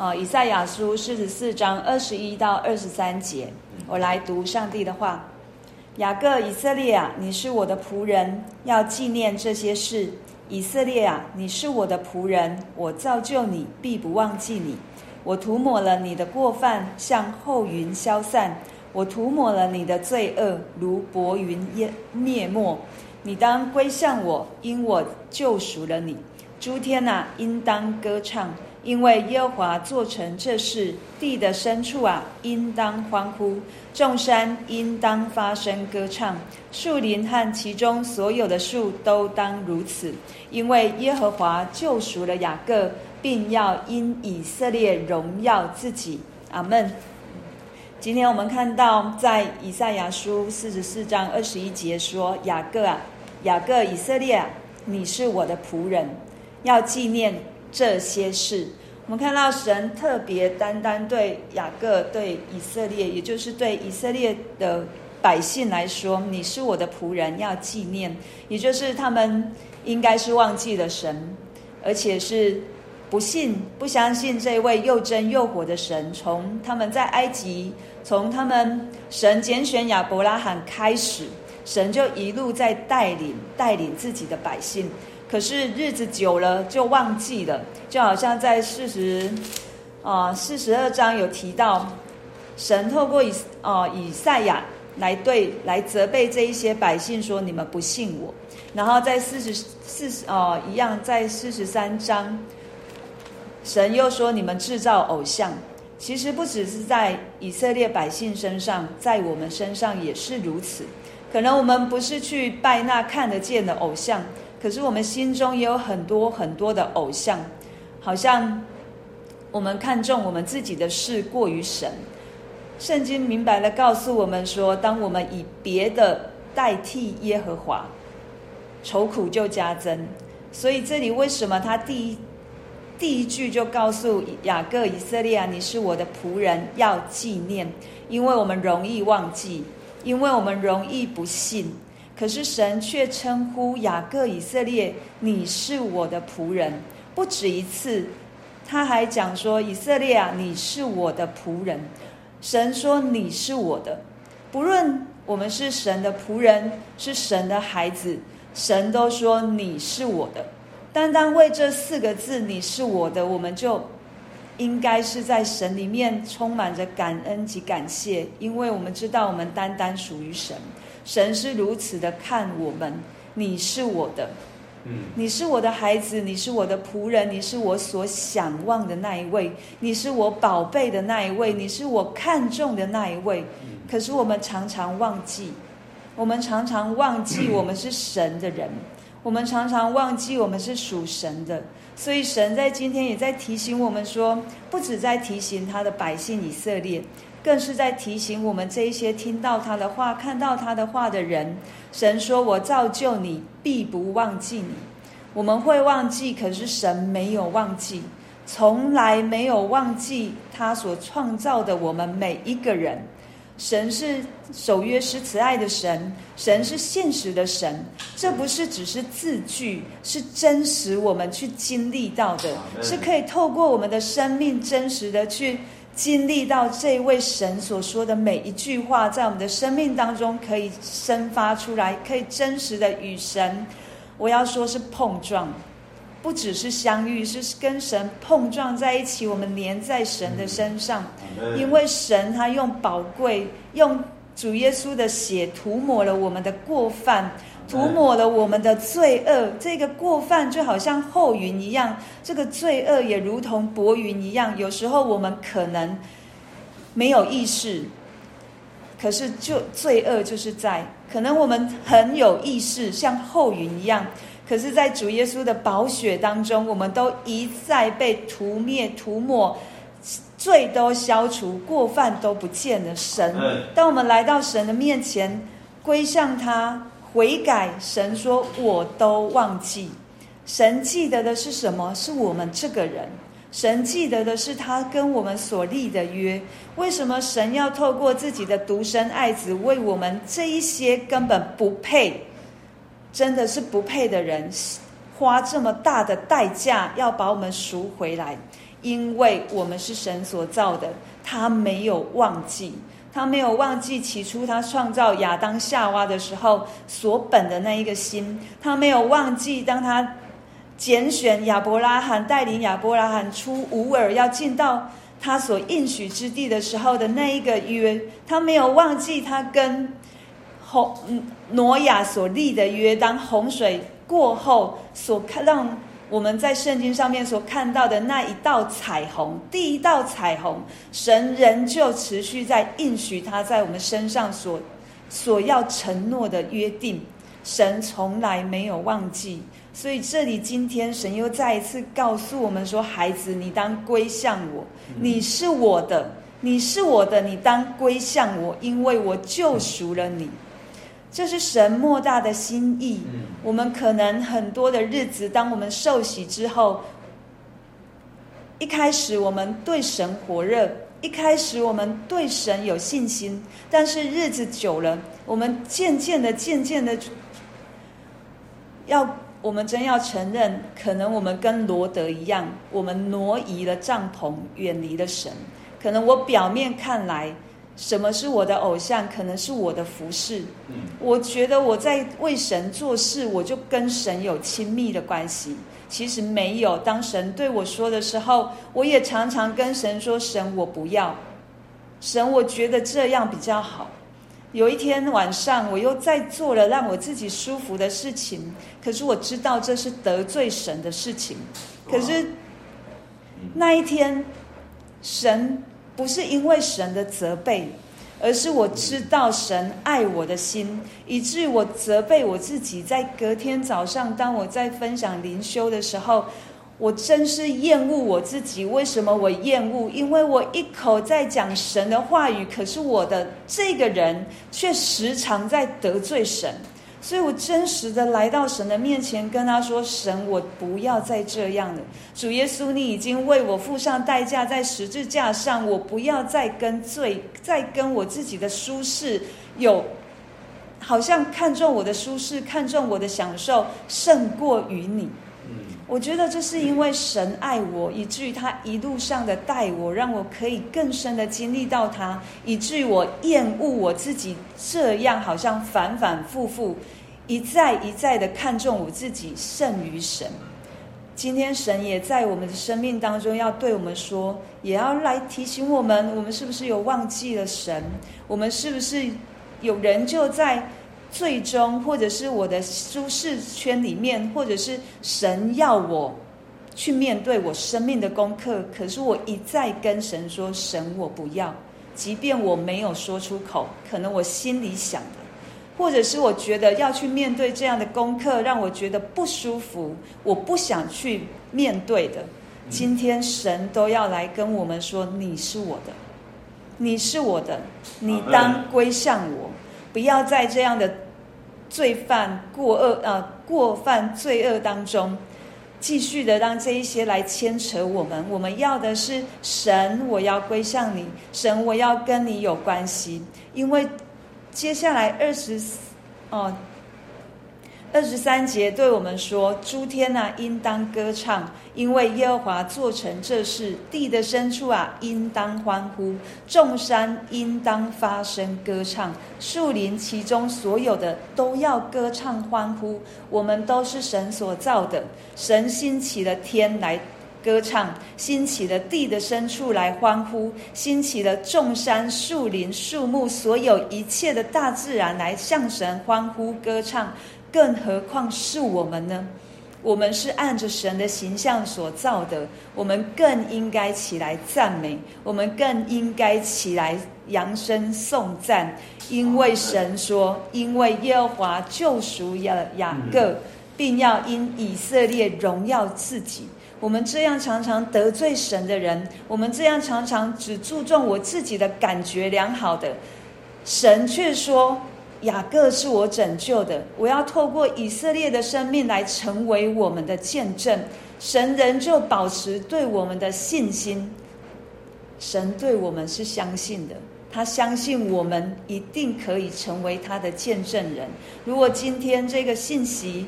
啊，以赛亚书四十四章二十一到二十三节，我来读上帝的话：雅各以色列啊，你是我的仆人，要纪念这些事。以色列啊，你是我的仆人，我造就你，必不忘记你。我涂抹了你的过犯，像后云消散；我涂抹了你的罪恶，如薄云淹灭没。你当归向我，因我救赎了你。诸天啊，应当歌唱。因为耶和华做成这事，地的深处啊，应当欢呼；众山应当发声歌唱，树林和其中所有的树都当如此。因为耶和华救赎了雅各，并要因以色列荣耀自己。阿门。今天我们看到，在以赛亚书四十四章二十一节说：“雅各啊，雅各以色列啊，你是我的仆人，要纪念。”这些事，我们看到神特别单单对雅各、对以色列，也就是对以色列的百姓来说，你是我的仆人，要纪念，也就是他们应该是忘记了神，而且是不信、不相信这位又真又活的神。从他们在埃及，从他们神拣选亚伯拉罕开始，神就一路在带领、带领自己的百姓。可是日子久了就忘记了，就好像在四十啊四十二章有提到，神透过以啊以赛亚来对来责备这一些百姓说，你们不信我，然后在四十四十啊一样在四十三章，神又说你们制造偶像，其实不只是在以色列百姓身上，在我们身上也是如此。可能我们不是去拜那看得见的偶像。可是我们心中也有很多很多的偶像，好像我们看重我们自己的事过于神。圣经明白了告诉我们说，当我们以别的代替耶和华，愁苦就加增。所以这里为什么他第一第一句就告诉雅各以色列啊，你是我的仆人，要纪念，因为我们容易忘记，因为我们容易不信。可是神却称呼雅各以色列，你是我的仆人，不止一次，他还讲说以色列啊，你是我的仆人。神说你是我的，不论我们是神的仆人，是神的孩子，神都说你是我的。单单为这四个字“你是我的”，我们就应该是在神里面充满着感恩及感谢，因为我们知道我们单单属于神。神是如此的看我们，你是我的，你是我的孩子，你是我的仆人，你是我所想望的那一位，你是我宝贝的那一位，你是我看重的那一位。可是我们常常忘记，我们常常忘记我们是神的人，我们常常忘记我们是属神的。所以神在今天也在提醒我们说，不止在提醒他的百姓以色列。更是在提醒我们这一些听到他的话、看到他的话的人。神说：“我造就你，必不忘记你。”我们会忘记，可是神没有忘记，从来没有忘记他所创造的我们每一个人。神是守约施慈爱的神，神是现实的神。这不是只是字句，是真实我们去经历到的，是可以透过我们的生命真实的去。经历到这位神所说的每一句话，在我们的生命当中可以生发出来，可以真实的与神，我要说是碰撞，不只是相遇，是跟神碰撞在一起，我们连在神的身上，因为神他用宝贵，用主耶稣的血涂抹了我们的过犯。涂抹了我们的罪恶，这个过犯就好像厚云一样，这个罪恶也如同薄云一样。有时候我们可能没有意识，可是就罪恶就是在；可能我们很有意识，像厚云一样，可是，在主耶稣的宝血当中，我们都一再被涂灭、涂抹，罪都消除，过犯都不见了。神，当我们来到神的面前，归向他。悔改，神说我都忘记。神记得的是什么？是我们这个人。神记得的是他跟我们所立的约。为什么神要透过自己的独生爱子，为我们这一些根本不配，真的是不配的人，花这么大的代价要把我们赎回来？因为我们是神所造的，他没有忘记，他没有忘记起初他创造亚当夏娃的时候所本的那一个心，他没有忘记当他拣选亚伯拉罕，带领亚伯拉罕出乌尔要进到他所应许之地的时候的那一个约，他没有忘记他跟红挪亚所立的约，当洪水过后所看让。我们在圣经上面所看到的那一道彩虹，第一道彩虹，神仍旧持续在应许他在我们身上所所要承诺的约定，神从来没有忘记。所以这里今天神又再一次告诉我们说：“孩子，你当归向我，你是我的，你是我的，你当归向我，因为我救赎了你。”这是神莫大的心意。我们可能很多的日子，当我们受洗之后，一开始我们对神火热，一开始我们对神有信心，但是日子久了，我们渐渐的、渐渐的，要我们真要承认，可能我们跟罗德一样，我们挪移了帐篷，远离了神。可能我表面看来。什么是我的偶像？可能是我的服侍。我觉得我在为神做事，我就跟神有亲密的关系。其实没有。当神对我说的时候，我也常常跟神说：“神，我不要。神，我觉得这样比较好。”有一天晚上，我又在做了让我自己舒服的事情，可是我知道这是得罪神的事情。可是那一天，神。不是因为神的责备，而是我知道神爱我的心，以至于我责备我自己。在隔天早上，当我在分享灵修的时候，我真是厌恶我自己。为什么我厌恶？因为我一口在讲神的话语，可是我的这个人却时常在得罪神。所以我真实的来到神的面前，跟他说：“神，我不要再这样了。主耶稣，你已经为我付上代价，在十字架上，我不要再跟罪，再跟我自己的舒适有，好像看重我的舒适，看重我的享受，胜过于你。我觉得这是因为神爱我，以至于他一路上的带我，让我可以更深的经历到他，以至于我厌恶我自己这样，好像反反复复。”一再一再的看重我自己胜于神。今天神也在我们的生命当中要对我们说，也要来提醒我们：我们是不是有忘记了神？我们是不是有人就在最终，或者是我的舒适圈里面，或者是神要我去面对我生命的功课？可是我一再跟神说：神，我不要。即便我没有说出口，可能我心里想的。或者是我觉得要去面对这样的功课，让我觉得不舒服，我不想去面对的。今天神都要来跟我们说：“你是我的，你是我的，你当归向我，不要在这样的罪犯过恶啊、呃、过犯罪恶当中，继续的让这一些来牵扯我们。我们要的是神，我要归向你，神，我要跟你有关系，因为。接下来二十哦，二十三节对我们说：“诸天啊，应当歌唱，因为耶和华做成这事；地的深处啊，应当欢呼；众山应当发声歌唱，树林其中所有的都要歌唱欢呼。我们都是神所造的，神兴起了天来。”歌唱，兴起了地的深处来欢呼，兴起了众山、树林、树木，所有一切的大自然来向神欢呼歌唱，更何况是我们呢？我们是按着神的形象所造的，我们更应该起来赞美，我们更应该起来扬声颂赞，因为神说：“因为耶和华救赎雅雅各，并要因以色列荣耀自己。”我们这样常常得罪神的人，我们这样常常只注重我自己的感觉良好的，神却说雅各是我拯救的，我要透过以色列的生命来成为我们的见证。神仍旧保持对我们的信心，神对我们是相信的，他相信我们一定可以成为他的见证人。如果今天这个信息，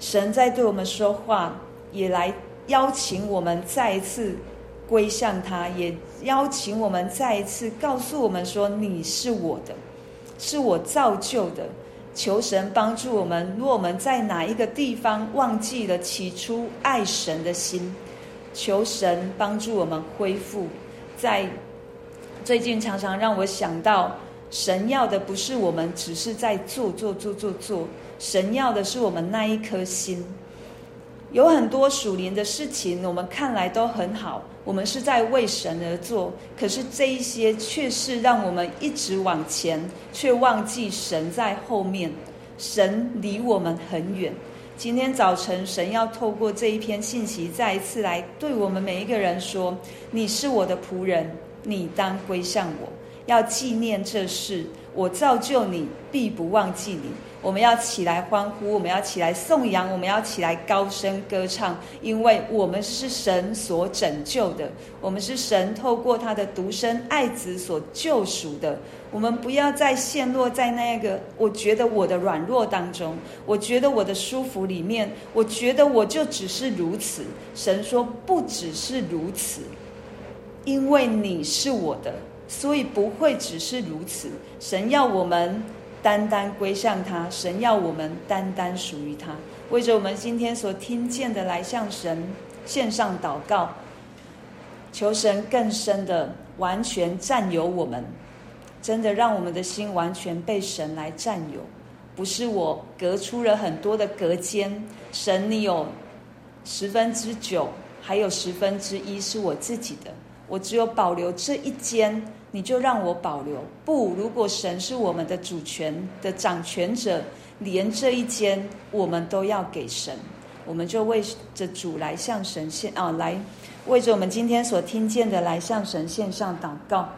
神在对我们说话，也来。邀请我们再一次归向他，也邀请我们再一次告诉我们说：“你是我的，是我造就的。”求神帮助我们，若我们在哪一个地方忘记了起初爱神的心，求神帮助我们恢复。在最近常常让我想到，神要的不是我们只是在做做做做做，神要的是我们那一颗心。有很多属灵的事情，我们看来都很好，我们是在为神而做。可是这一些却是让我们一直往前，却忘记神在后面。神离我们很远。今天早晨，神要透过这一篇信息，再一次来对我们每一个人说：“你是我的仆人，你当归向我，要纪念这事。我造就你，必不忘记你。”我们要起来欢呼，我们要起来颂扬，我们要起来高声歌唱，因为我们是神所拯救的，我们是神透过他的独生爱子所救赎的。我们不要再陷落在那个我觉得我的软弱当中，我觉得我的舒服里面，我觉得我就只是如此。神说不只是如此，因为你是我的，所以不会只是如此。神要我们。单单归向他，神要我们单单属于他。为着我们今天所听见的，来向神献上祷告，求神更深的完全占有我们，真的让我们的心完全被神来占有。不是我隔出了很多的隔间，神你有十分之九，还有十分之一是我自己的，我只有保留这一间。你就让我保留。不，如果神是我们的主权的掌权者，连这一间我们都要给神，我们就为着主来向神献啊，来为着我们今天所听见的来向神献上祷告。